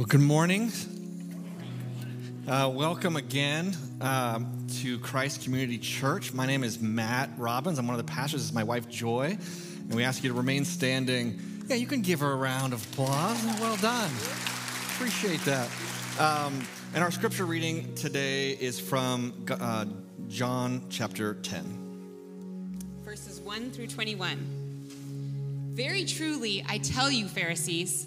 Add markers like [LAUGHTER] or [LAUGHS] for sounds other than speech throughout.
Well, good morning. Uh, welcome again um, to Christ Community Church. My name is Matt Robbins. I'm one of the pastors. This is my wife, Joy. And we ask you to remain standing. Yeah, you can give her a round of applause. Well done. Appreciate that. Um, and our scripture reading today is from uh, John chapter 10, verses 1 through 21. Very truly, I tell you, Pharisees,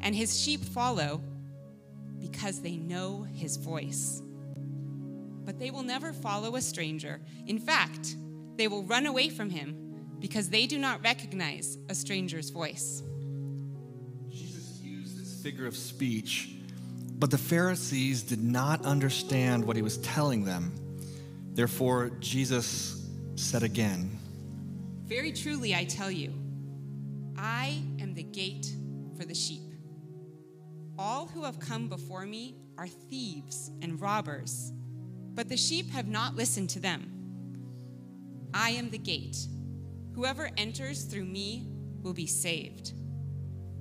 and his sheep follow because they know his voice. But they will never follow a stranger. In fact, they will run away from him because they do not recognize a stranger's voice. Jesus used this figure of speech, but the Pharisees did not understand what he was telling them. Therefore, Jesus said again, Very truly, I tell you, I am the gate for the sheep. All who have come before me are thieves and robbers, but the sheep have not listened to them. I am the gate. Whoever enters through me will be saved.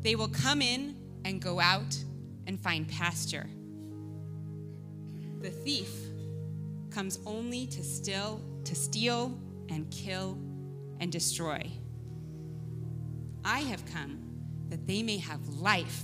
They will come in and go out and find pasture. The thief comes only to still to steal and kill and destroy. I have come that they may have life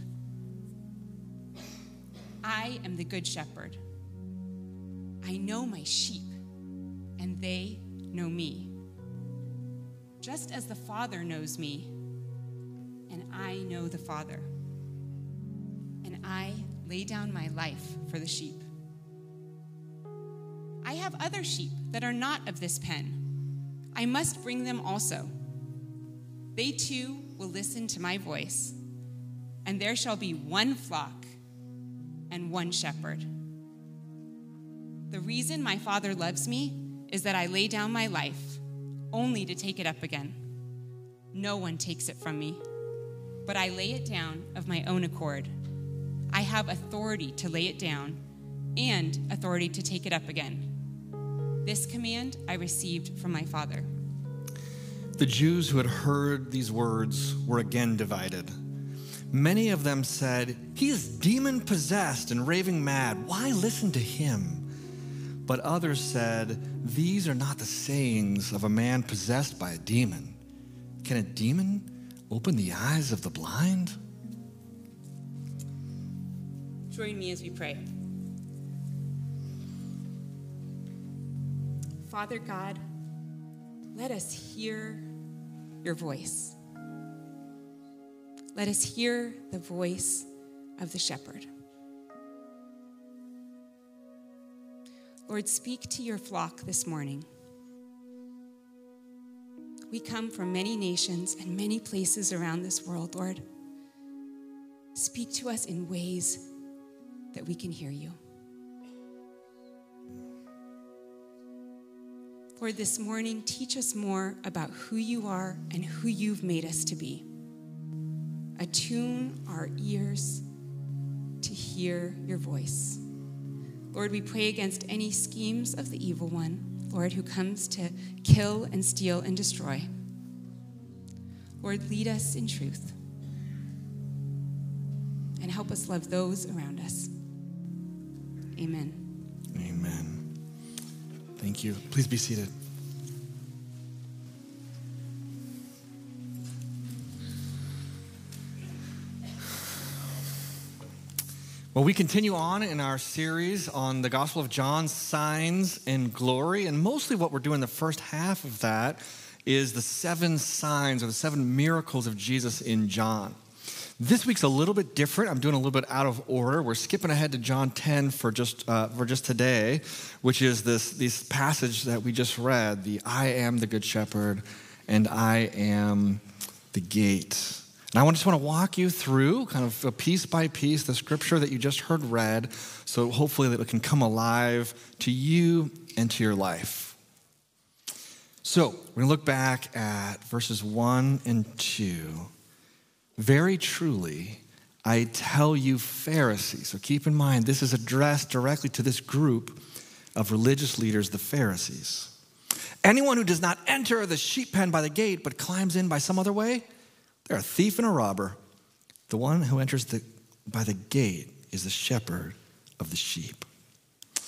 I am the good shepherd. I know my sheep, and they know me. Just as the Father knows me, and I know the Father. And I lay down my life for the sheep. I have other sheep that are not of this pen. I must bring them also. They too will listen to my voice, and there shall be one flock and one shepherd. The reason my Father loves me is that I lay down my life only to take it up again. No one takes it from me but I lay it down of my own accord. I have authority to lay it down and authority to take it up again. This command I received from my Father. The Jews who had heard these words were again divided. Many of them said, He is demon possessed and raving mad. Why listen to him? But others said, These are not the sayings of a man possessed by a demon. Can a demon open the eyes of the blind? Join me as we pray. Father God, let us hear your voice. Let us hear the voice of the shepherd. Lord, speak to your flock this morning. We come from many nations and many places around this world, Lord. Speak to us in ways that we can hear you. Lord, this morning, teach us more about who you are and who you've made us to be. Attune our ears to hear your voice. Lord, we pray against any schemes of the evil one Lord, who comes to kill and steal and destroy. Lord, lead us in truth and help us love those around us. Amen. Amen. Thank you. Please be seated. Well, we continue on in our series on the Gospel of John, signs and glory. And mostly what we're doing the first half of that is the seven signs or the seven miracles of Jesus in John. This week's a little bit different. I'm doing a little bit out of order. We're skipping ahead to John 10 for just, uh, for just today, which is this, this passage that we just read the I am the Good Shepherd and I am the gate. And I just want to walk you through, kind of piece by piece, the scripture that you just heard read, so hopefully that it can come alive to you and to your life. So we're going to look back at verses 1 and 2. Very truly, I tell you, Pharisees. So keep in mind, this is addressed directly to this group of religious leaders, the Pharisees. Anyone who does not enter the sheep pen by the gate, but climbs in by some other way, they're a thief and a robber. The one who enters the, by the gate is the shepherd of the sheep. I'm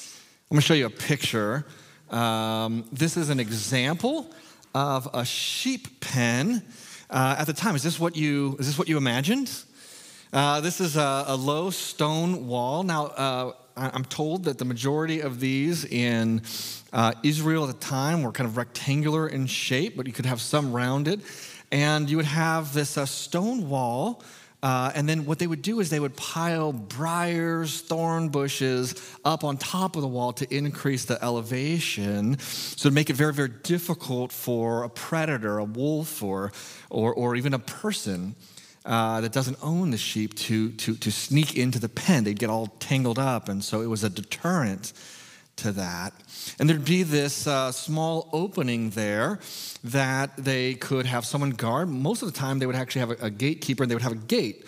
going to show you a picture. Um, this is an example of a sheep pen. Uh, at the time, is this what you is this what you imagined? Uh, this is a, a, low stone wall. Now, uh, I'm told that the majority of these in uh, Israel at the time were kind of rectangular in shape, but you could have some rounded and you would have this uh, stone wall. Uh, and then what they would do is they would pile briars, thorn bushes up on top of the wall to increase the elevation. So to make it very, very difficult for a predator, a wolf, or, or, or even a person uh, that doesn't own the sheep to, to, to sneak into the pen. They'd get all tangled up. And so it was a deterrent to that. And there'd be this uh, small opening there that they could have someone guard. Most of the time, they would actually have a, a gatekeeper and they would have a gate.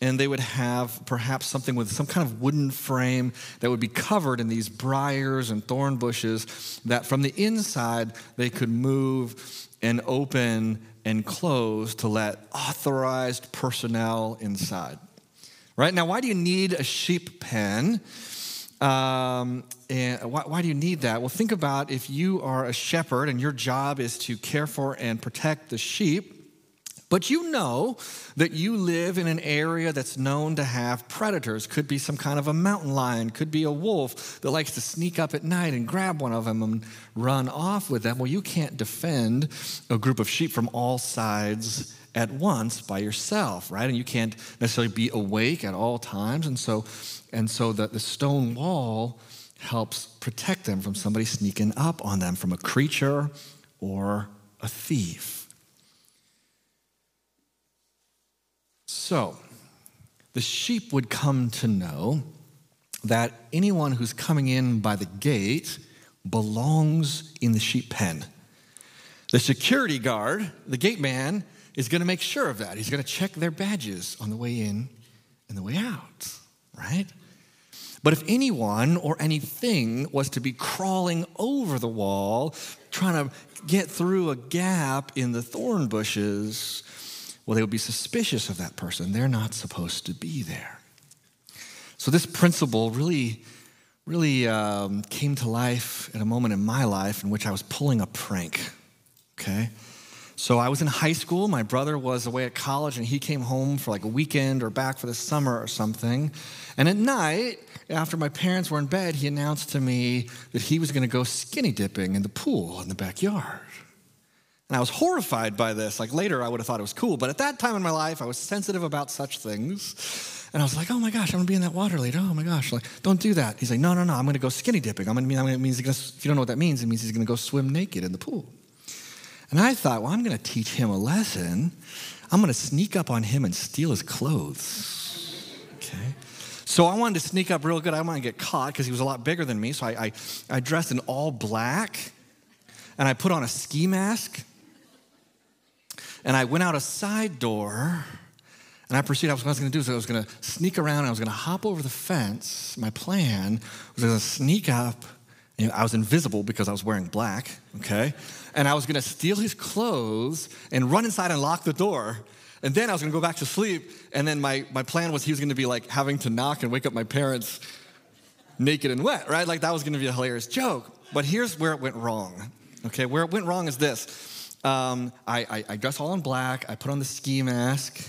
And they would have perhaps something with some kind of wooden frame that would be covered in these briars and thorn bushes that from the inside they could move and open and close to let authorized personnel inside. Right? Now, why do you need a sheep pen? Um, and why, why, do you need that? Well, think about if you are a shepherd and your job is to care for and protect the sheep, but you know that you live in an area that's known to have predators. Could be some kind of a mountain lion, could be a wolf that likes to sneak up at night and grab one of them and run off with them. Well, you can't defend a group of sheep from all sides at once by yourself, right? And you can't necessarily be awake at all times. And so, and so the, the stone wall helps protect them from somebody sneaking up on them, from a creature or a thief. So, the sheep would come to know that anyone who's coming in by the gate belongs in the sheep pen. The security guard, the gate man, is going to make sure of that. He's going to check their badges on the way in and the way out, right? But if anyone or anything was to be crawling over the wall, trying to get through a gap in the thorn bushes, well, they would be suspicious of that person. They're not supposed to be there. So, this principle really, really um, came to life at a moment in my life in which I was pulling a prank, okay? So I was in high school. My brother was away at college, and he came home for like a weekend or back for the summer or something. And at night, after my parents were in bed, he announced to me that he was going to go skinny dipping in the pool in the backyard. And I was horrified by this. Like later, I would have thought it was cool. But at that time in my life, I was sensitive about such things. And I was like, oh my gosh, I'm gonna be in that water later. Oh my gosh, like, don't do that. He's like, no, no, no, I'm gonna go skinny dipping. I'm gonna mean, it means, if you don't know what that means, it means he's gonna go swim naked in the pool. And I thought, well, I'm going to teach him a lesson. I'm going to sneak up on him and steal his clothes. Okay? So I wanted to sneak up real good. I wanted to get caught because he was a lot bigger than me. So I, I, I dressed in all black and I put on a ski mask and I went out a side door and I proceeded. I was, what I was going to do is I was going to sneak around and I was going to hop over the fence. My plan was going to sneak up. I was invisible because I was wearing black, okay? and I was gonna steal his clothes and run inside and lock the door. And then I was gonna go back to sleep. And then my, my plan was he was gonna be like having to knock and wake up my parents naked and wet, right? Like that was gonna be a hilarious joke. But here's where it went wrong. Okay, where it went wrong is this. Um, I, I, I dress all in black, I put on the ski mask,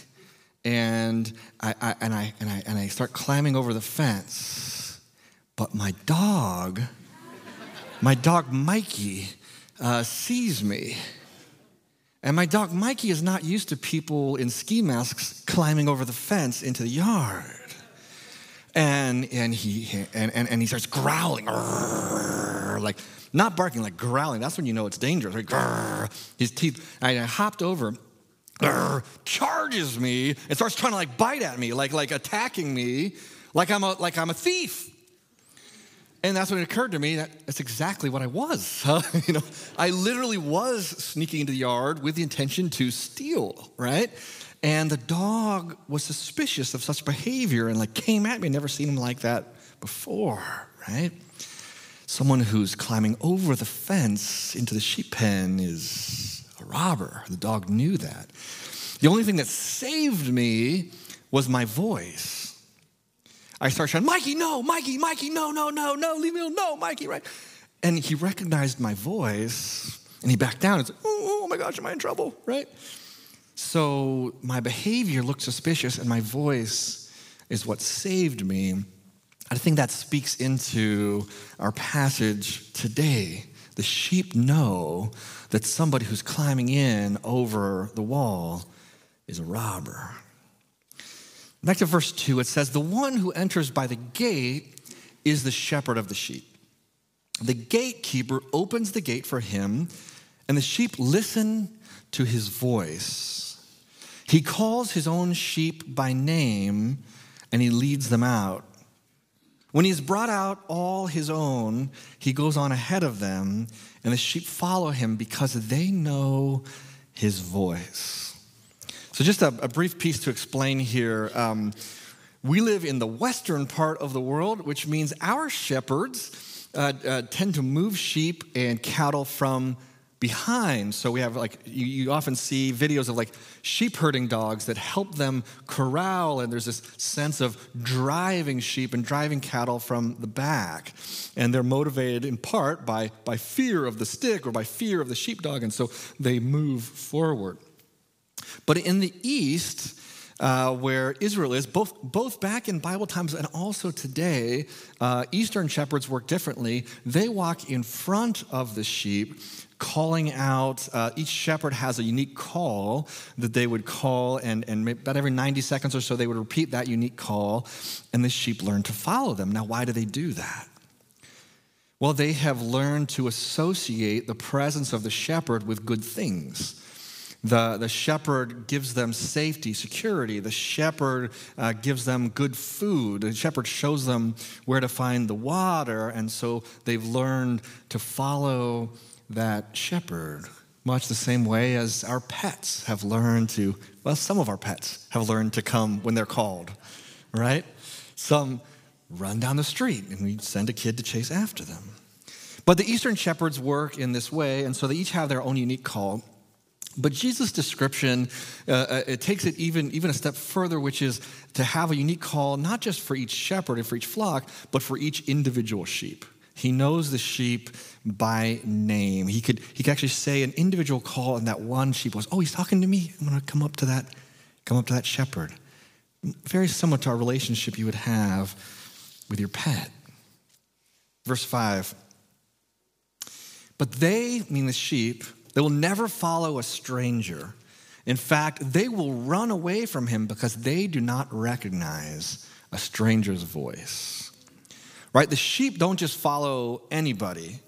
and I, I, and, I, and, I, and I start climbing over the fence. But my dog, my dog Mikey, uh, sees me. And my dog Mikey is not used to people in ski masks climbing over the fence into the yard. And, and, he, and, and, and he starts growling, like not barking, like growling. That's when you know it's dangerous. Like, his teeth. I hopped over, charges me, and starts trying to like bite at me, like, like attacking me, like I'm a, like I'm a thief. And that's when it occurred to me that that's exactly what I was. [LAUGHS] You know, I literally was sneaking into the yard with the intention to steal, right? And the dog was suspicious of such behavior and like came at me. Never seen him like that before, right? Someone who's climbing over the fence into the sheep pen is a robber. The dog knew that. The only thing that saved me was my voice. I start shouting, Mikey, no, Mikey, Mikey, no, no, no, no, leave me alone, no, Mikey, right? And he recognized my voice and he backed down and said, oh, oh my gosh, am I in trouble, right? So my behavior looked suspicious and my voice is what saved me. I think that speaks into our passage today. The sheep know that somebody who's climbing in over the wall is a robber. Back to verse 2, it says, The one who enters by the gate is the shepherd of the sheep. The gatekeeper opens the gate for him, and the sheep listen to his voice. He calls his own sheep by name, and he leads them out. When he's brought out all his own, he goes on ahead of them, and the sheep follow him because they know his voice. So, just a, a brief piece to explain here. Um, we live in the western part of the world, which means our shepherds uh, uh, tend to move sheep and cattle from behind. So we have like, you, you, often see videos of like sheep herding dogs that help them corral, and there's this sense of driving sheep and driving cattle from the back. And they're motivated in part by, by fear of the stick or by fear of the sheepdog, and so they move forward. But in the East, uh, where Israel is, both, both back in Bible times and also today, uh, Eastern shepherds work differently. They walk in front of the sheep, calling out. Uh, each shepherd has a unique call that they would call, and, and about every 90 seconds or so, they would repeat that unique call, and the sheep learn to follow them. Now, why do they do that? Well, they have learned to associate the presence of the shepherd with good things. The, the shepherd gives them safety, security. The shepherd uh, gives them good food. The shepherd shows them where to find the water. And so they've learned to follow that shepherd, much the same way as our pets have learned to, well, some of our pets have learned to come when they're called, right? Some run down the street and we send a kid to chase after them. But the Eastern shepherds work in this way, and so they each have their own unique call. But Jesus' description, uh, uh, it takes it even, even a step further, which is to have a unique call, not just for each shepherd and for each flock, but for each individual sheep. He knows the sheep by name. He could, he could actually say an individual call, and that one sheep was, oh, he's talking to me. I'm going to come up to that, come up to that shepherd. Very similar to our relationship you would have with your pet. Verse 5. But they, mean the sheep, they will never follow a stranger. In fact, they will run away from him because they do not recognize a stranger's voice. Right? The sheep don't just follow anybody.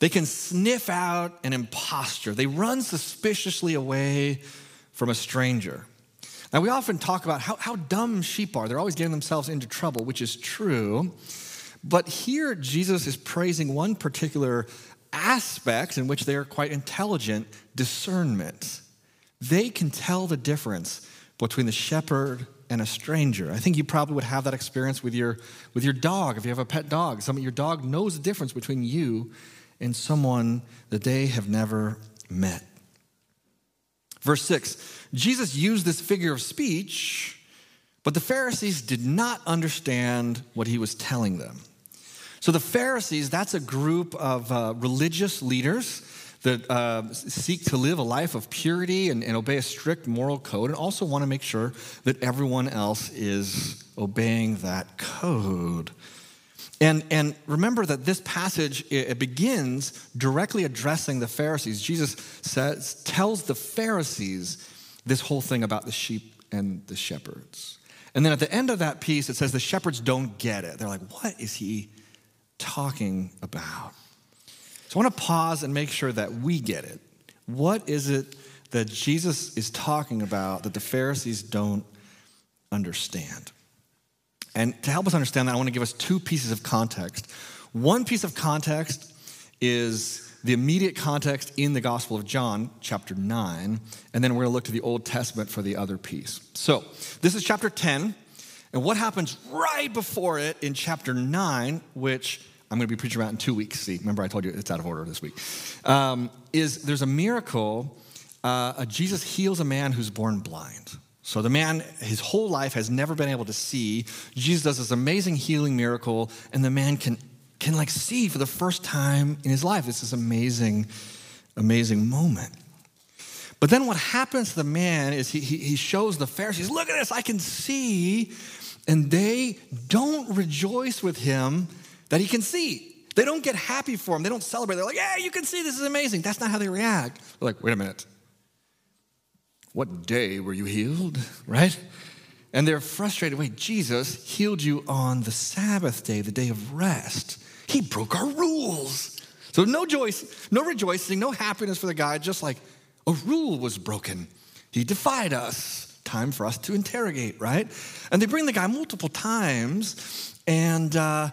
They can sniff out an impostor. They run suspiciously away from a stranger. Now, we often talk about how, how dumb sheep are. They're always getting themselves into trouble, which is true. But here, Jesus is praising one particular aspects in which they are quite intelligent discernment. They can tell the difference between the shepherd and a stranger. I think you probably would have that experience with your, with your dog. If you have a pet dog, some, your dog knows the difference between you and someone that they have never met. Verse 6 Jesus used this figure of speech, but the Pharisees did not understand what he was telling them. So the Pharisees, that's a group of uh, religious leaders that uh, seek to live a life of purity and, and obey a strict moral code, and also want to make sure that everyone else is obeying that code. And, and remember that this passage it begins directly addressing the Pharisees. Jesus says, tells the Pharisees this whole thing about the sheep and the shepherds. And then at the end of that piece, it says the shepherds don't get it. They're like, what is he talking about? So I want to pause and make sure that we get it. What is it that Jesus is talking about that the Pharisees don't understand? And to help us understand that, I want to give us two pieces of context. One piece of context is the immediate context in the Gospel of John, chapter 9, and then we're going to look to the Old Testament for the other piece. So, this is chapter 10, and what happens right before it in chapter 9, which I'm going to be preaching about in two weeks. See, remember I told you it's out of order this week. Um, is there's a miracle. Uh, Jesus heals a man who's born blind. So the man, his whole life, has never been able to see. Jesus does this amazing healing miracle, and the man can can like see for the first time in his life. It's this amazing, amazing moment. But then what happens to the man is he, he, he shows the Pharisees, look at this, I can see. And they don't rejoice with him that he can see. They don't get happy for him. They don't celebrate. They're like, yeah, you can see, this is amazing. That's not how they react. They're like, wait a minute. What day were you healed? [LAUGHS] Right? And they're frustrated. Wait, Jesus healed you on the Sabbath day, the day of rest. He broke our rules. So no joy, no rejoicing, no happiness for the guy, just like a rule was broken. He defied us. Time for us to interrogate, right? And they bring the guy multiple times, and uh,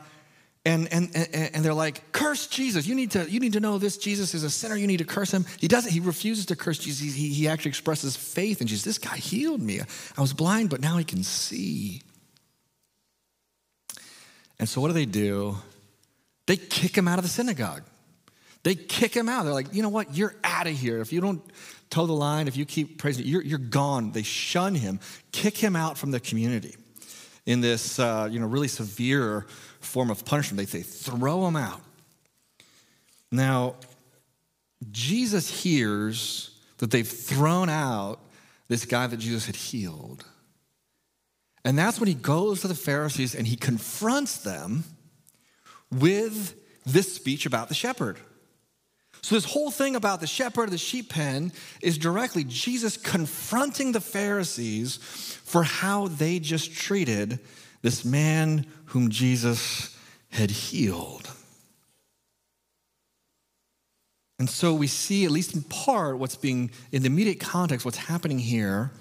and, and, and they're like, curse Jesus. You need, to, you need to know this. Jesus is a sinner. You need to curse him. He doesn't. He refuses to curse Jesus. He, he actually expresses faith in Jesus. This guy healed me. I was blind, but now he can see. And so what do they do? They kick him out of the synagogue. They kick him out. They're like, you know what? You're out of here. If you don't toe the line, if you keep praising, you're, you're gone. They shun him, kick him out from the community in this, uh, you know, really severe form of punishment. They say, throw them out. Now, Jesus hears that they've thrown out this guy that Jesus had healed. And that's when he goes to the Pharisees and he confronts them with this speech about the shepherd. So, this whole thing about the shepherd, of the sheep pen, is directly Jesus confronting the Pharisees for how they just treated this man whom Jesus had healed. And so we see, at least in part, what's being, in the immediate context, what's happening here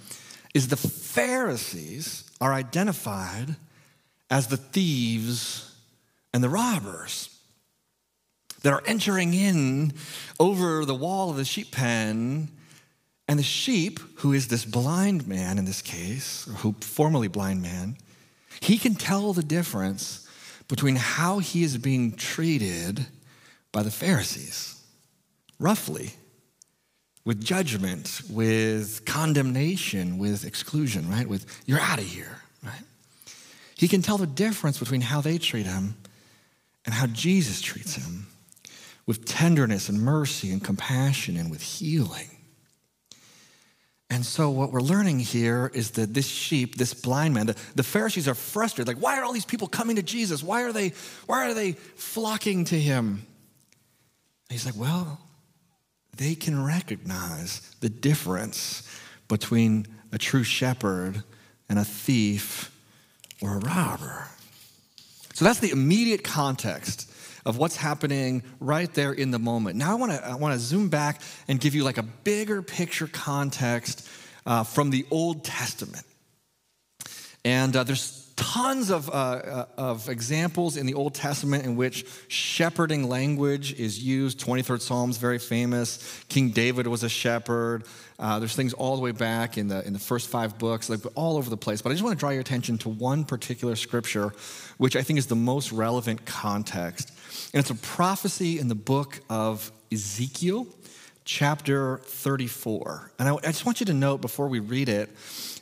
is the Pharisees are identified as the thieves and the robbers that are entering in over the wall of the sheep pen. And the sheep, who is this blind man in this case, or who formerly blind man, he can tell the difference between how he is being treated by the Pharisees, roughly, with judgment, with condemnation, with exclusion, right? With, you're out of here, right? He can tell the difference between how they treat him and how Jesus treats him with tenderness and mercy and compassion and with healing. And so, what we're learning here is that this sheep, this blind man, the, the, Pharisees are frustrated. Like, why are all these people coming to Jesus? Why are they, why are they flocking to him? And he's like, well, they can recognize the difference between a true shepherd and a thief or a robber. So, that's the immediate context of what's happening right there in the moment. Now I want to I want to zoom back and give you like a bigger picture context uh, from the Old Testament. And uh, there's tons of, uh, uh, of examples in the Old Testament in which shepherding language is used. 23rd Psalm's very famous. King David was a shepherd. Uh, there's things all the way back in the, in the first five books, like all over the place. But I just want to draw your attention to one particular scripture, which I think is the most relevant context. And it's a prophecy in the book of Ezekiel, chapter 34. And I, I just want you to note before we read it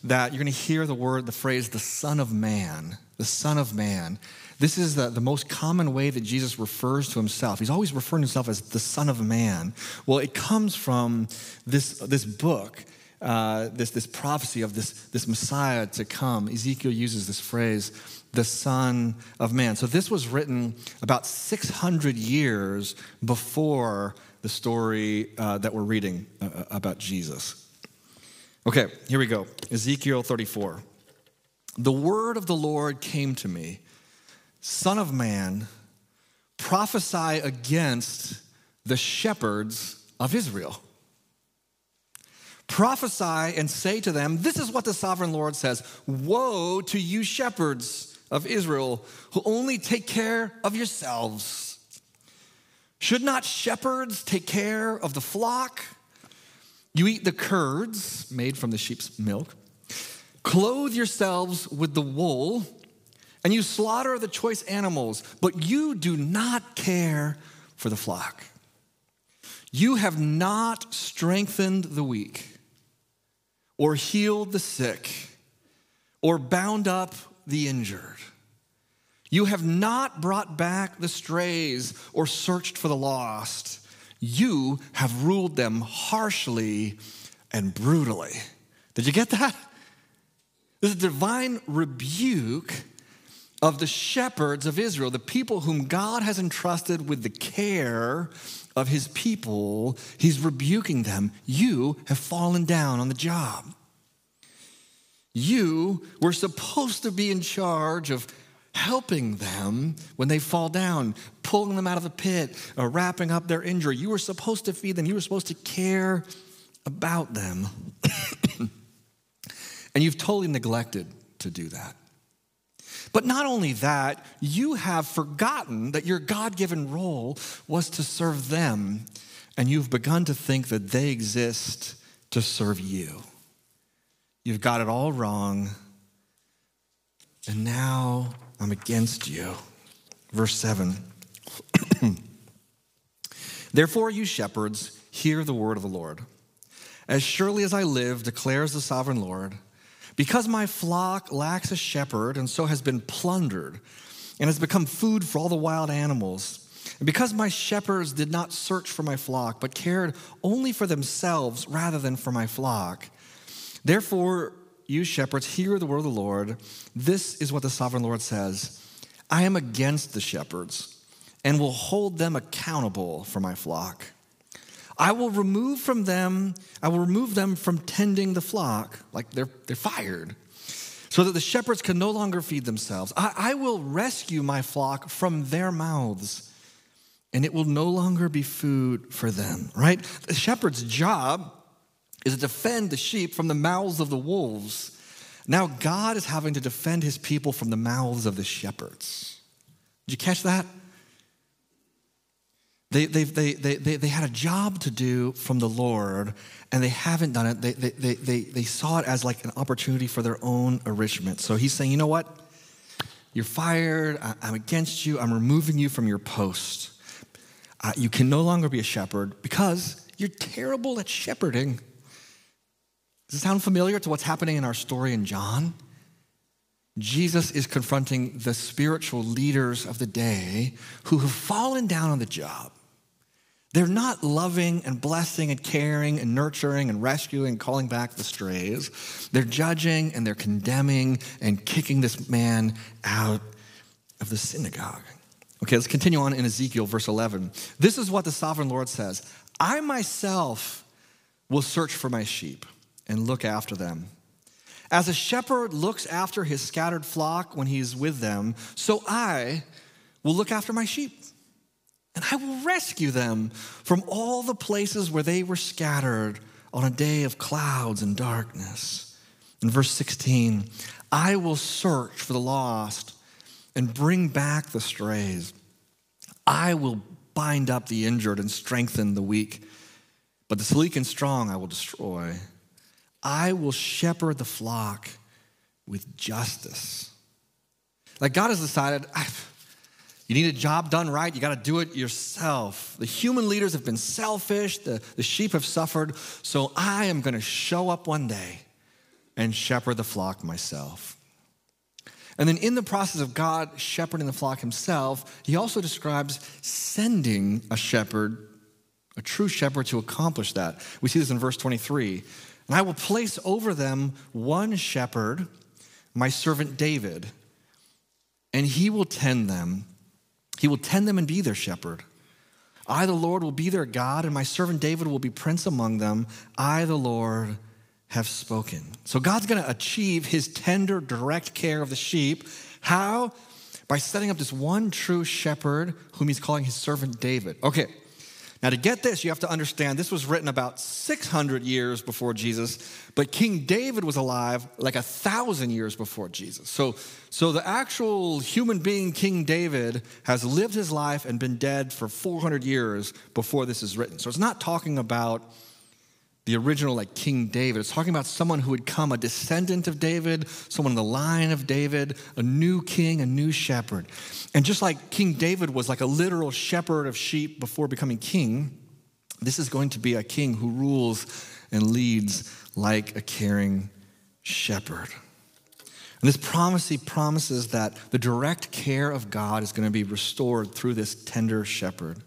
that you're going to hear the word, the phrase, the Son of Man. The Son of Man. This is the, the most common way that Jesus refers to himself. He's always referring to himself as the Son of Man. Well, it comes from this, this book, uh, this, this prophecy of this, this Messiah to come. Ezekiel uses this phrase, the Son of Man. So this was written about 600 years before the story uh, that we're reading uh, uh, about Jesus. Okay, here we go Ezekiel 34. The word of the Lord came to me Son of man, prophesy against the shepherds of Israel. Prophesy and say to them, This is what the sovereign Lord says Woe to you, shepherds of Israel, who only take care of yourselves. Should not shepherds take care of the flock? You eat the curds made from the sheep's milk, clothe yourselves with the wool and you slaughter the choice animals, but you do not care for the flock. You have not strengthened the weak, or healed the sick, or bound up the injured. You have not brought back the strays or searched for the lost. You have ruled them harshly and brutally. Did you get that? This is a divine rebuke of the shepherds of Israel, the people whom God has entrusted with the care of his people, he's rebuking them. You have fallen down on the job. You were supposed to be in charge of helping them when they fall down, pulling them out of the pit, or wrapping up their injury. You were supposed to feed them, you were supposed to care about them. [COUGHS] and you've totally neglected to do that. But not only that, you have forgotten that your God given role was to serve them, and you've begun to think that they exist to serve you. You've got it all wrong, and now I'm against you. Verse 7. [CLEARS THROAT] Therefore, you shepherds, hear the word of the Lord. As surely as I live, declares the sovereign Lord, because my flock lacks a shepherd and so has been plundered and has become food for all the wild animals, and because my shepherds did not search for my flock, but cared only for themselves rather than for my flock, therefore, you shepherds, hear the word of the Lord. This is what the sovereign Lord says I am against the shepherds and will hold them accountable for my flock. I will remove from them, I will remove them from tending the flock, like they're, they're fired, so that the shepherds can no longer feed themselves. I, I will rescue my flock from their mouths, and it will no longer be food for them, right? The shepherd's job is to defend the sheep from the mouths of the wolves. Now God is having to defend his people from the mouths of the shepherds. Did you catch that? They, they, they, they, they, had a job to do from the Lord, and they haven't done it. They, they, they, they, they saw it as like an opportunity for their own enrichment. So he's saying, you know what? You're fired. I, am against you. I'm removing you from your post. Uh, you can no longer be a shepherd because you're terrible at shepherding. Does it sound familiar to what's happening in our story in John? Jesus is confronting the spiritual leaders of the day who have fallen down on the job. They're not loving and blessing and caring and nurturing and rescuing and calling back the strays. They're judging and they're condemning and kicking this man out of the synagogue. Okay, let's continue on in Ezekiel, verse 11. This is what the sovereign Lord says I myself will search for my sheep and look after them. As a shepherd looks after his scattered flock when he's with them, so I will look after my sheep and I will rescue them from all the places where they were scattered on a day of clouds and darkness. In verse 16, I will search for the lost and bring back the strays. I will bind up the injured and strengthen the weak, but the sleek and strong I will destroy. I will shepherd the flock with justice. Like God has decided, You need a job done right, you got to do it yourself. The human leaders have been selfish, the, the sheep have suffered, so I am going to show up one day and shepherd the flock myself. And then, in the process of God shepherding the flock himself, he also describes sending a shepherd, a true shepherd, to accomplish that. We see this in verse 23. And I will place over them one shepherd, my servant David, and he will tend them. He will tend them and be their shepherd. I, the Lord, will be their God, and my servant David will be prince among them. I, the Lord, have spoken. So God's going to achieve his tender, direct care of the sheep. How? By setting up this one true shepherd whom he's calling his servant David. Okay, now to get this, you have to understand this was written about 600 years before Jesus, but King David was alive like a thousand years before Jesus. So, so the actual human being, King David, has lived his life and been dead for 400 years before this is written. So it's not talking about the original like King David. It's talking about someone who would come, a descendant of David, someone in the line of David, a new king, a new shepherd. And just like King David was like a literal shepherd of sheep before becoming king, this is going to be a king who rules and leads like a caring shepherd. And this prophecy promises that the direct care of God is going to be restored through this tender shepherd.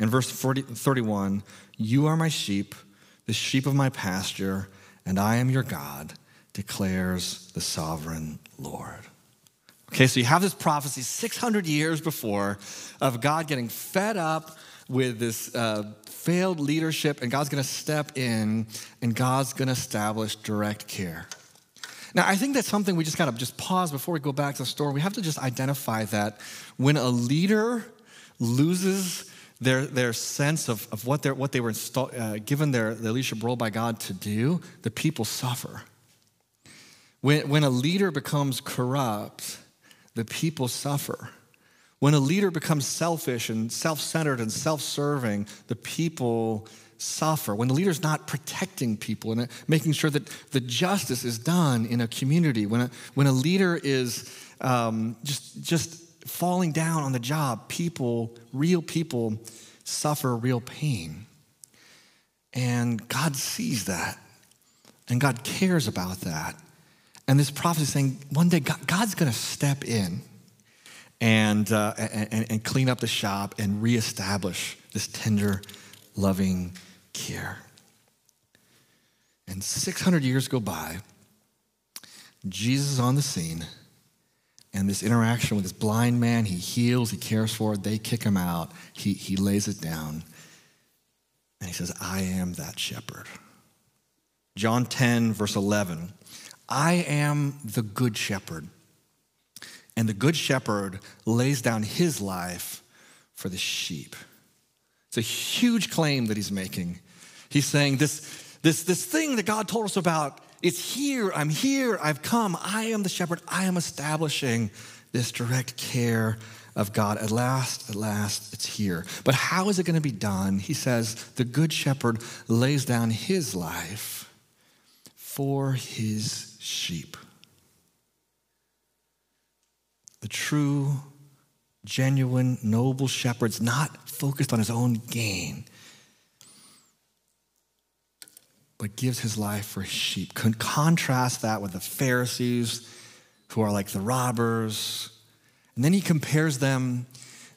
In verse 40, 31, you are my sheep the sheep of my pasture, and I am your God, declares the sovereign Lord. Okay, so you have this prophecy 600 years before of God getting fed up with this uh, failed leadership, and God's gonna step in and God's gonna establish direct care. Now, I think that's something we just gotta just pause before we go back to the story. We have to just identify that when a leader loses their, their sense of, of what, what they were install, uh, given their, their leadership role by God to do, the people suffer. When, when a leader becomes corrupt, the people suffer. When a leader becomes selfish and self centered and self serving, the people suffer. When the leader's not protecting people and making sure that the justice is done in a community, when a, when a leader is um, just, just falling down on the job, people, real people, suffer real pain. And God sees that. And God cares about that. And this prophecy is saying one day God, God's going to step in and, uh, and, and clean up the shop and reestablish this tender, loving care. And 600 years go by. Jesus is on the scene and this interaction with this blind man, he heals, he cares for it, they kick him out, he, he lays it down, and he says, I am that shepherd. John 10, verse 11 I am the good shepherd, and the good shepherd lays down his life for the sheep. It's a huge claim that he's making. He's saying, This, this, this thing that God told us about it's here. I'm here. I've come. I am the shepherd. I am establishing this direct care of God. At last, at last, it's here. But how is it going to be done? He says, the good shepherd lays down his life for his sheep. The true, genuine, noble shepherd's not focused on his own gain but gives his life for his sheep. Contrast that with the Pharisees, who are like the robbers. And then he compares them,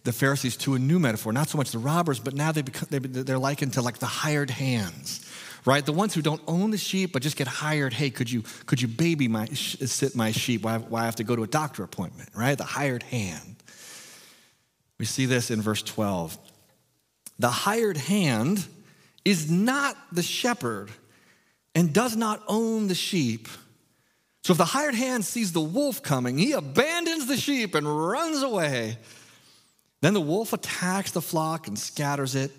the Pharisees, to a new metaphor. Not so much the robbers, but now they become, they're likened to like the hired hands, right? The ones who don't own the sheep, but just get hired. Hey, could you, could you baby my, sit my sheep while I, I have to go to a doctor appointment, right? The hired hand. We see this in verse 12. The hired hand is not the shepherd and does not own the sheep. So if the hired hand sees the wolf coming, he abandons the sheep and runs away. Then the wolf attacks the flock and scatters it.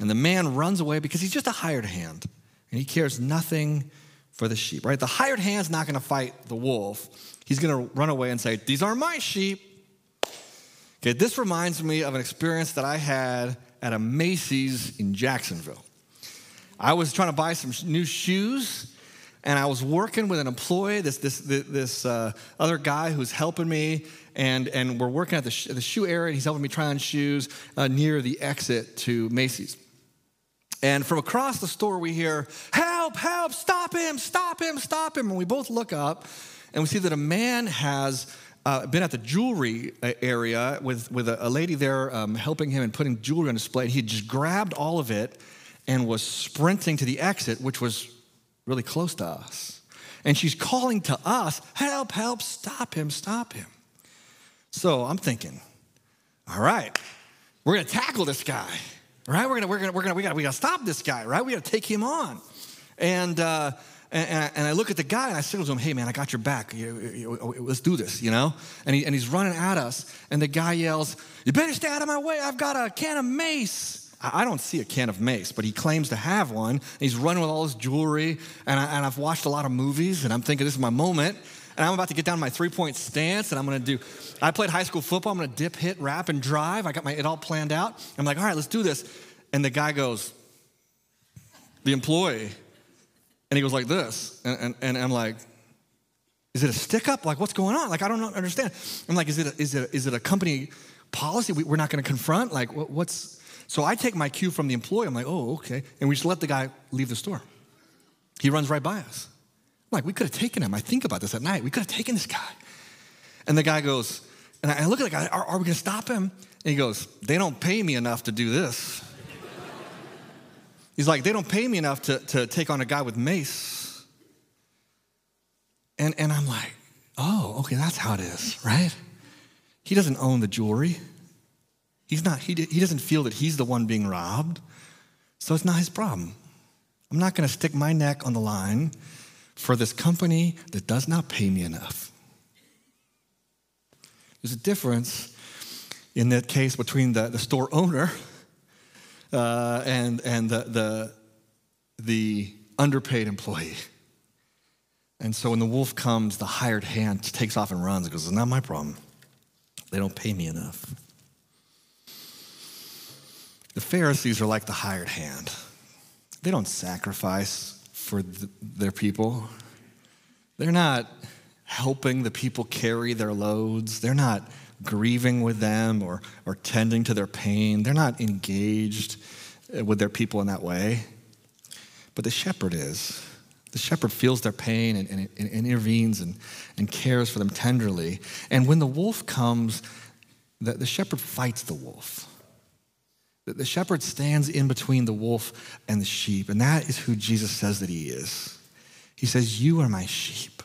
And the man runs away because he's just a hired hand and he cares nothing for the sheep, right? The hired hand's not to fight the wolf. He's to run away and say, These aren't my sheep. Okay, this reminds me of an experience that I had at a Macy's in Jacksonville. I was trying to buy some new shoes, and I was working with an employee, this, this, this uh, other guy who's helping me, and, and we're working at the, sh- the shoe area, and he's helping me try on shoes uh, near the exit to Macy's. And from across the store, we hear, Help, help, stop him, stop him, stop him. And we both look up and we see that a man has uh, been at the jewelry uh, area with, with a, a lady there um, helping him and putting jewelry on display. And he just grabbed all of it and was sprinting to the exit, which was really close to us. And she's calling to us, Help, help, stop him, stop him. So I'm thinking, All right, we're gonna tackle this guy right? We're gonna, we're gonna, we're gonna, we gotta, we gotta stop this guy, right? We gotta take him on. And, uh, and, and I look at the guy and I signal to him, hey man, I got your back. You, you, let's do this, you know? And, he, and he's running at us. And the guy yells, you better stay out of my way. I've got a can of mace. I don't see a can of mace, but he claims to have one. He's running with all his jewelry. And, I, I've watched a lot of movies and I'm thinking this is my moment. And I'm about to get down my three point stance and I'm gonna do, I played high school football. I'm gonna dip, hit, rap, and drive. I got my, it all planned out. I'm like, all right, let's do this. And the guy goes, the employee, and he goes like this. And, and, and I'm like, is it a stick up? Like, what's going on? Like, I don't understand. I'm like, is it a, is it a, is it a company policy we, are not going to confront? Like, what, what's. So I take my cue from the employee. I'm like, oh, okay. And we just let the guy leave the store. He runs right by us. I'm like, we could have taken him. I think about this at night. We could have taken this guy. And the guy goes, and I look at the guy, are, are we going to stop him? And he goes, they don't pay me enough to do this. [LAUGHS] He's like, they don't pay me enough to, to take on a guy with mace. And, and I'm like, oh, okay, that's how it is, right? He doesn't own the jewelry. He's not, he, he doesn't feel that he's the one being robbed. So it's not his problem. I'm not going to stick my neck on the line for this company that does not pay me enough. There's a difference in that case between the, the store owner uh, and, and the, the, the underpaid employee. And so when the wolf comes, the hired hand takes off and runs and goes, It's not my problem. They don't pay me enough. The Pharisees are like the hired hand. They don't sacrifice for the, their people. They're not helping the people carry their loads. They're not grieving with them or, or tending to their pain. They're not engaged uh, with their people in that way. But the shepherd is. The shepherd feels their pain and, and, and intervenes and, and cares for them tenderly. And when the wolf comes, the, the shepherd fights the wolf. The, shepherd stands in between the wolf and the sheep, and that is who Jesus says that he is. He says, You are my sheep,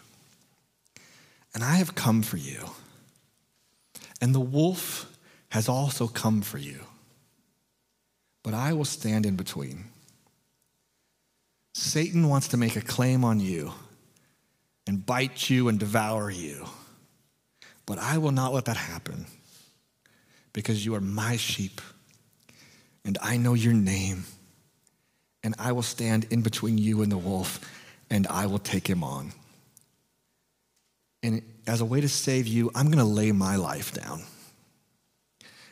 and I have come for you. And the wolf has also come for you. But I will stand in between. Satan wants to make a claim on you and bite you and devour you. But I will not let that happen because you are my sheep and I know your name. And I will stand in between you and the wolf and I will take him on. And as a way to save you, I'm going to lay my life down.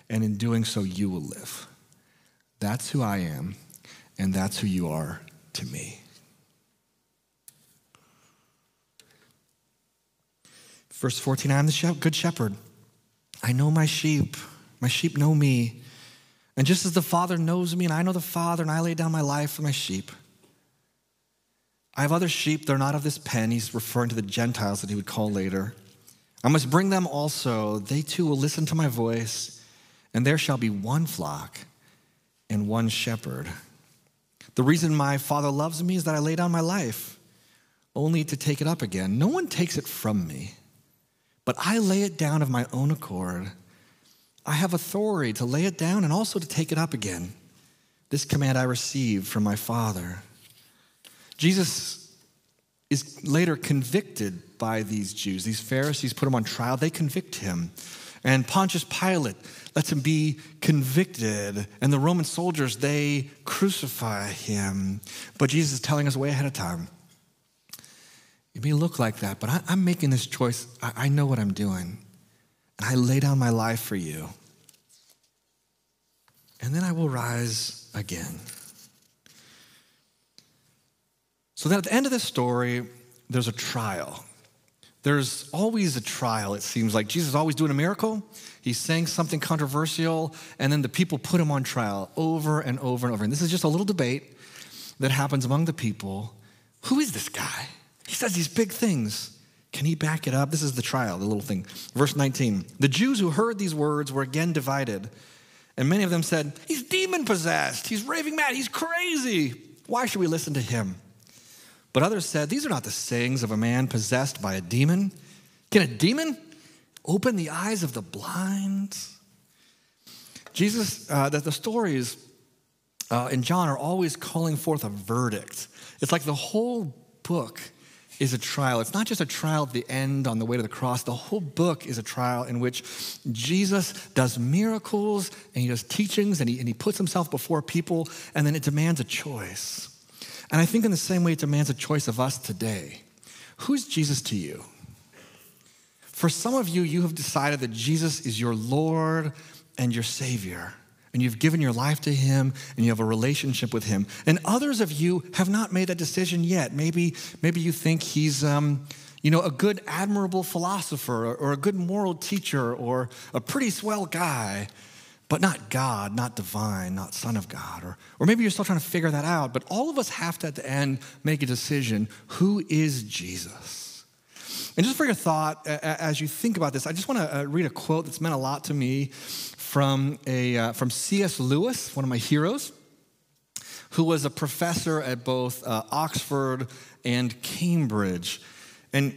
And in doing so, you will live. That's who I am, and that's who you are to me. Verse 14 I am the good shepherd. I know my sheep. My sheep know me. And just as the Father knows me, and I know the Father, and I lay down my life for my sheep. I have other sheep, they're not of this pen. He's referring to the Gentiles that he would call later. I must bring them also. They too will listen to my voice, and there shall be one flock and one shepherd. The reason my Father loves me is that I lay down my life only to take it up again. No one takes it from me, but I lay it down of my own accord. I have authority to lay it down and also to take it up again. This command I received from my Father. Jesus is later convicted by these Jews. These Pharisees put him on trial, they convict him. And Pontius Pilate lets him be convicted. And the Roman soldiers, they crucify him. But Jesus is telling us way ahead of time. It may look like that, but I, am making this choice. I, I know what I'm doing. And I lay down my life for you. And then I will rise again. So that at the end of this story, there's a trial. there's always a trial, it seems like. Jesus is always doing a miracle. He's saying something controversial, and then the people put him on trial over and over and over. And this is just a little debate that happens among the people. Who is this guy? He says these big things. Can he back it up? This is the trial, the little thing. Verse 19 The Jews who heard these words were again divided, and many of them said, He's demon possessed. He's raving mad. He's crazy. Why should we listen to him? But others said, These are not the sayings of a man possessed by a demon. Can a demon open the eyes of the blind? Jesus, uh, that the stories uh, in John are always calling forth a verdict. It's like the whole book is a trial. It's not just a trial at the end on the way to the cross. The whole book is a trial in which Jesus does miracles and he does teachings and he, and he puts himself before people, and then it demands a choice. And I think in the same way, it demands a choice of us today. Who's Jesus to you? For some of you, you have decided that Jesus is your Lord and your Savior, and you've given your life to Him and you have a relationship with Him. And others of you have not made that decision yet. Maybe, maybe you think He's, um, you know, a good, admirable philosopher or, or a good moral teacher or a pretty swell guy but not God, not divine, not Son of God. Or, or maybe you're still trying to figure that out, but all of us have to, at the end, make a decision who is Jesus? And just for your thought, as you think about this, I just want to uh, read a quote that's meant a lot to me from, a, uh, from C.S. Lewis, one of my heroes, who was a professor at both uh, Oxford and Cambridge. And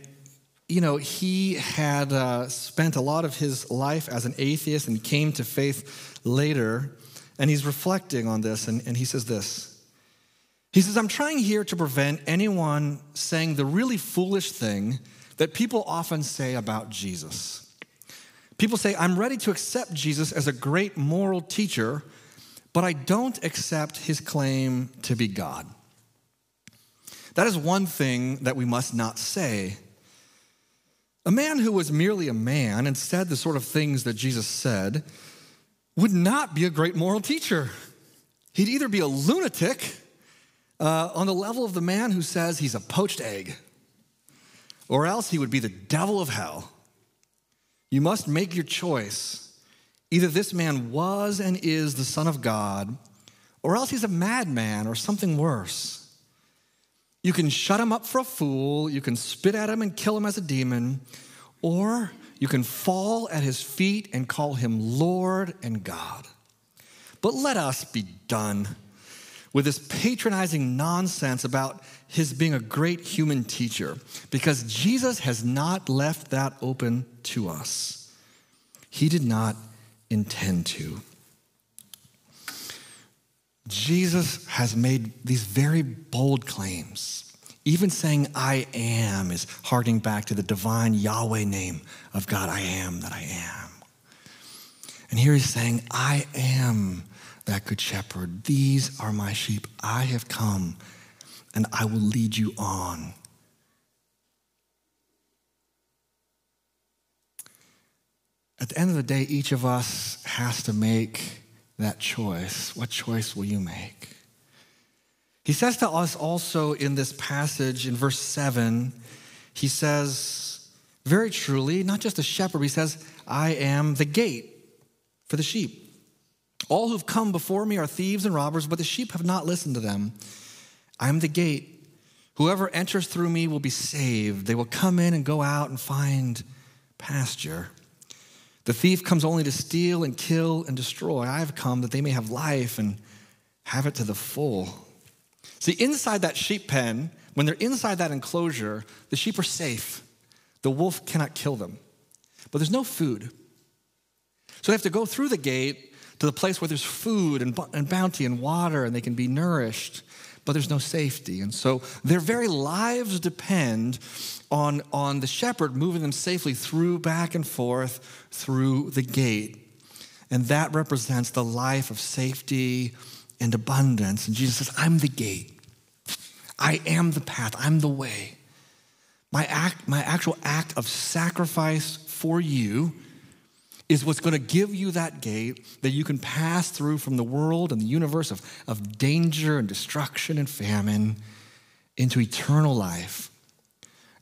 you know, he had uh, spent a lot of his life as an atheist and came to faith later. And he's reflecting on this, and, and he says this. He says, I'm trying here to prevent anyone saying the really foolish thing that people often say about Jesus. People say, I'm ready to accept Jesus as a great moral teacher, but I don't accept his claim to be God. That is one thing that we must not say a man who was merely a man and said the sort of things that Jesus said would not be a great moral teacher. He'd either be a lunatic uh, on the level of the man who says he's a poached egg, or else he would be the devil of hell. You must make your choice. Either this man was and is the Son of God, or else he's a madman or something worse. You can shut him up for a fool, you can spit at him and kill him as a demon, or you can fall at his feet and call him Lord and God. But let us be done with this patronizing nonsense about his being a great human teacher, because Jesus has not left that open to us. He did not intend to. Jesus has made these very bold claims. Even saying I am is harking back to the divine Yahweh name of God, I am that I am. And here he's saying, I am that good shepherd. These are my sheep. I have come and I will lead you on. At the end of the day, each of us has to make that choice, what choice will you make? He says to us also in this passage in verse 7, he says, very truly, not just a shepherd, he says, I am the gate for the sheep. All who've come before me are thieves and robbers, but the sheep have not listened to them. I am the gate. Whoever enters through me will be saved. They will come in and go out and find pasture. The thief comes only to steal and kill and destroy. I have come that they may have life and have it to the full. See, inside that sheep pen, when they're inside that enclosure, the sheep are safe. The wolf cannot kill them. But there's no food. So they have to go through the gate to the place where there's food and, and bounty and water and they can be nourished, but there's no safety. And so their very lives depend on, on the shepherd moving them safely through, back and forth through the gate. And that represents the life of safety and abundance. And Jesus says, I'm the gate. I am the path. I'm the way. My act, my actual act of sacrifice for you is what's going to give you that gate that you can pass through from the world and the universe of, of danger and destruction and famine into eternal life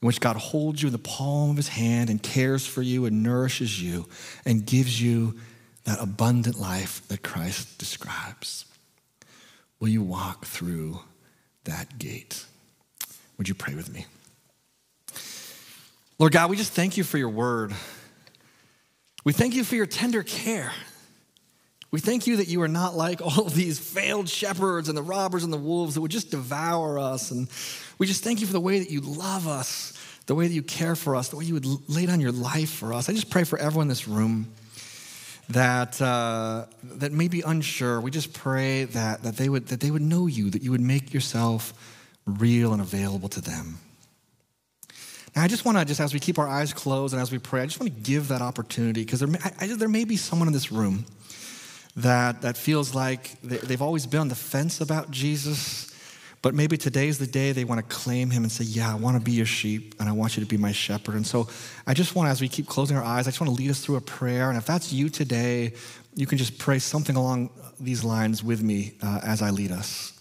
in which God holds you in the palm of his hand and cares for you and nourishes you and gives you that abundant life that Christ describes. Will you walk through that gate? Would you pray with me? Lord God, we just thank you for your word. We thank you for your tender care. We thank you that you are not like all of these failed shepherds and the robbers and the wolves that would just devour us. And we just thank you for the way that you love us, the way that you care for us, the way you would lay down your life for us. I just pray for everyone in this room that, uh, that may be unsure. We just pray that, that, they would, that they would know you, that you would make yourself real and available to them. Now, I just want to, just as we keep our eyes closed and as we pray, I just want to give that opportunity because there, may, there may be someone in this room that, that feels like they've always been on the fence about Jesus, but maybe today's the day they want to claim him and say, Yeah, I want to be your sheep and I want you to be my shepherd. And so I just want, as we keep closing our eyes, I just want to lead us through a prayer. And if that's you today, you can just pray something along these lines with me uh, as I lead us.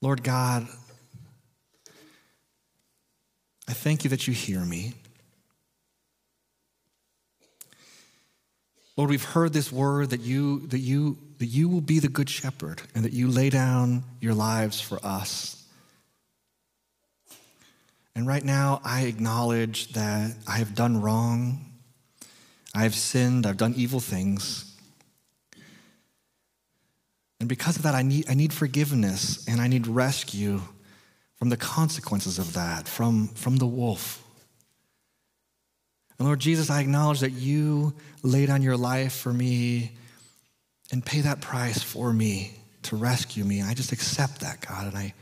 Lord God, I thank you that you hear me. Lord, we've heard this word that you, that, you, that you will be the good shepherd and that you lay down your lives for us. And right now, I acknowledge that I have done wrong. I have sinned. I've done evil things. And because of that, I need, I need forgiveness and I need rescue from the consequences of that, from, from the wolf. And Lord Jesus, I acknowledge that you laid on your life for me and pay that price for me to rescue me. I just accept that, God, and I,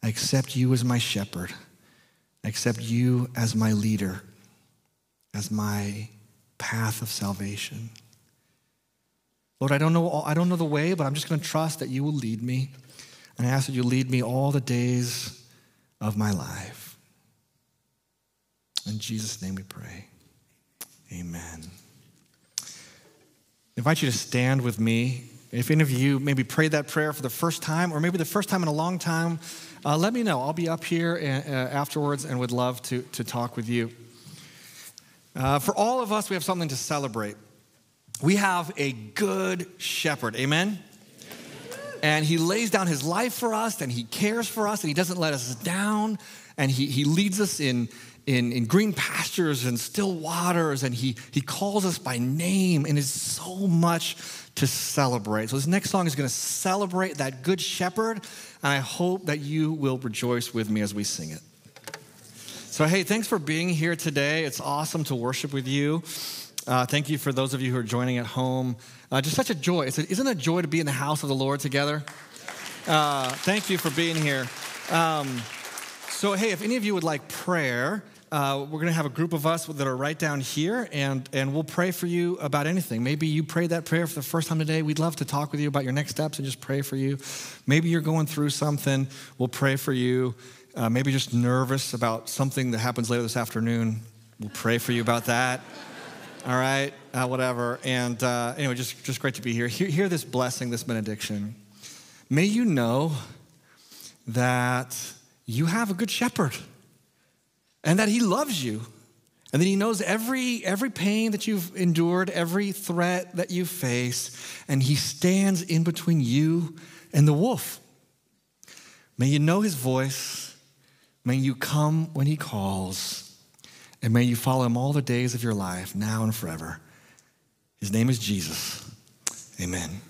I accept you as my shepherd. I accept you as my leader, as my path of salvation. Lord, I don't know, I don't know the way, but I'm just going to trust that you will lead me. And I ask that you lead me all the days of my life. In Jesus' name we pray. Amen. I invite you to stand with me. If any of you maybe prayed that prayer for the first time, or maybe the first time in a long time, uh, let me know. I'll be up here uh, afterwards and would love to, to talk with you. Uh, for all of us, we have something to celebrate. We have a good shepherd. Amen? And he lays down his life for us and he cares for us and he doesn't let us down and he, he leads us in, in, in green pastures and still waters and he, he calls us by name and is so much to celebrate. So this next song is going to celebrate that good shepherd and I hope that you will rejoice with me as we sing it. So, hey, thanks for being here today. It's awesome to worship with you. Uh, thank you for those of you who are joining at home. Uh, just such a joy. It's a, isn't it a joy to be in the house of the Lord together? Uh, thank you for being here. Um, so, hey, if any of you would like prayer, uh, we're going to have a group of us that are right down here, and, and we'll pray for you about anything. Maybe you prayed that prayer for the first time today. We'd love to talk with you about your next steps and just pray for you. Maybe you're going through something. We'll pray for you. Uh, maybe just nervous about something that happens later this afternoon. We'll pray for you about that all right, uh, whatever. And uh, anyway, just, just great to be here. Hear, hear this blessing, this benediction. May you know that you have a good shepherd and that he loves you and that he knows every, every pain that you've endured, every threat that you face, and he stands in between you and the wolf. May you know his voice. May you come when he calls. And may you follow him all the days of your life, now and forever. His name is Jesus. Amen.